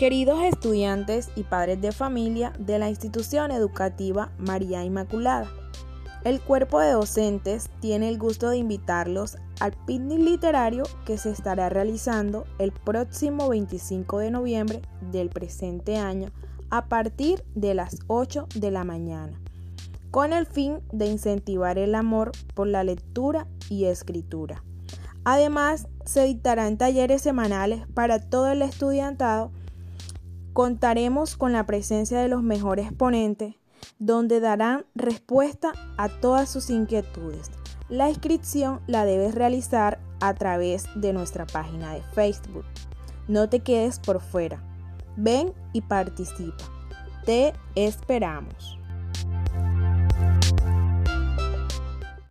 Queridos estudiantes y padres de familia de la institución educativa María Inmaculada, el cuerpo de docentes tiene el gusto de invitarlos al picnic literario que se estará realizando el próximo 25 de noviembre del presente año a partir de las 8 de la mañana, con el fin de incentivar el amor por la lectura y escritura. Además, se dictarán talleres semanales para todo el estudiantado. Contaremos con la presencia de los mejores ponentes, donde darán respuesta a todas sus inquietudes. La inscripción la debes realizar a través de nuestra página de Facebook. No te quedes por fuera. Ven y participa. Te esperamos.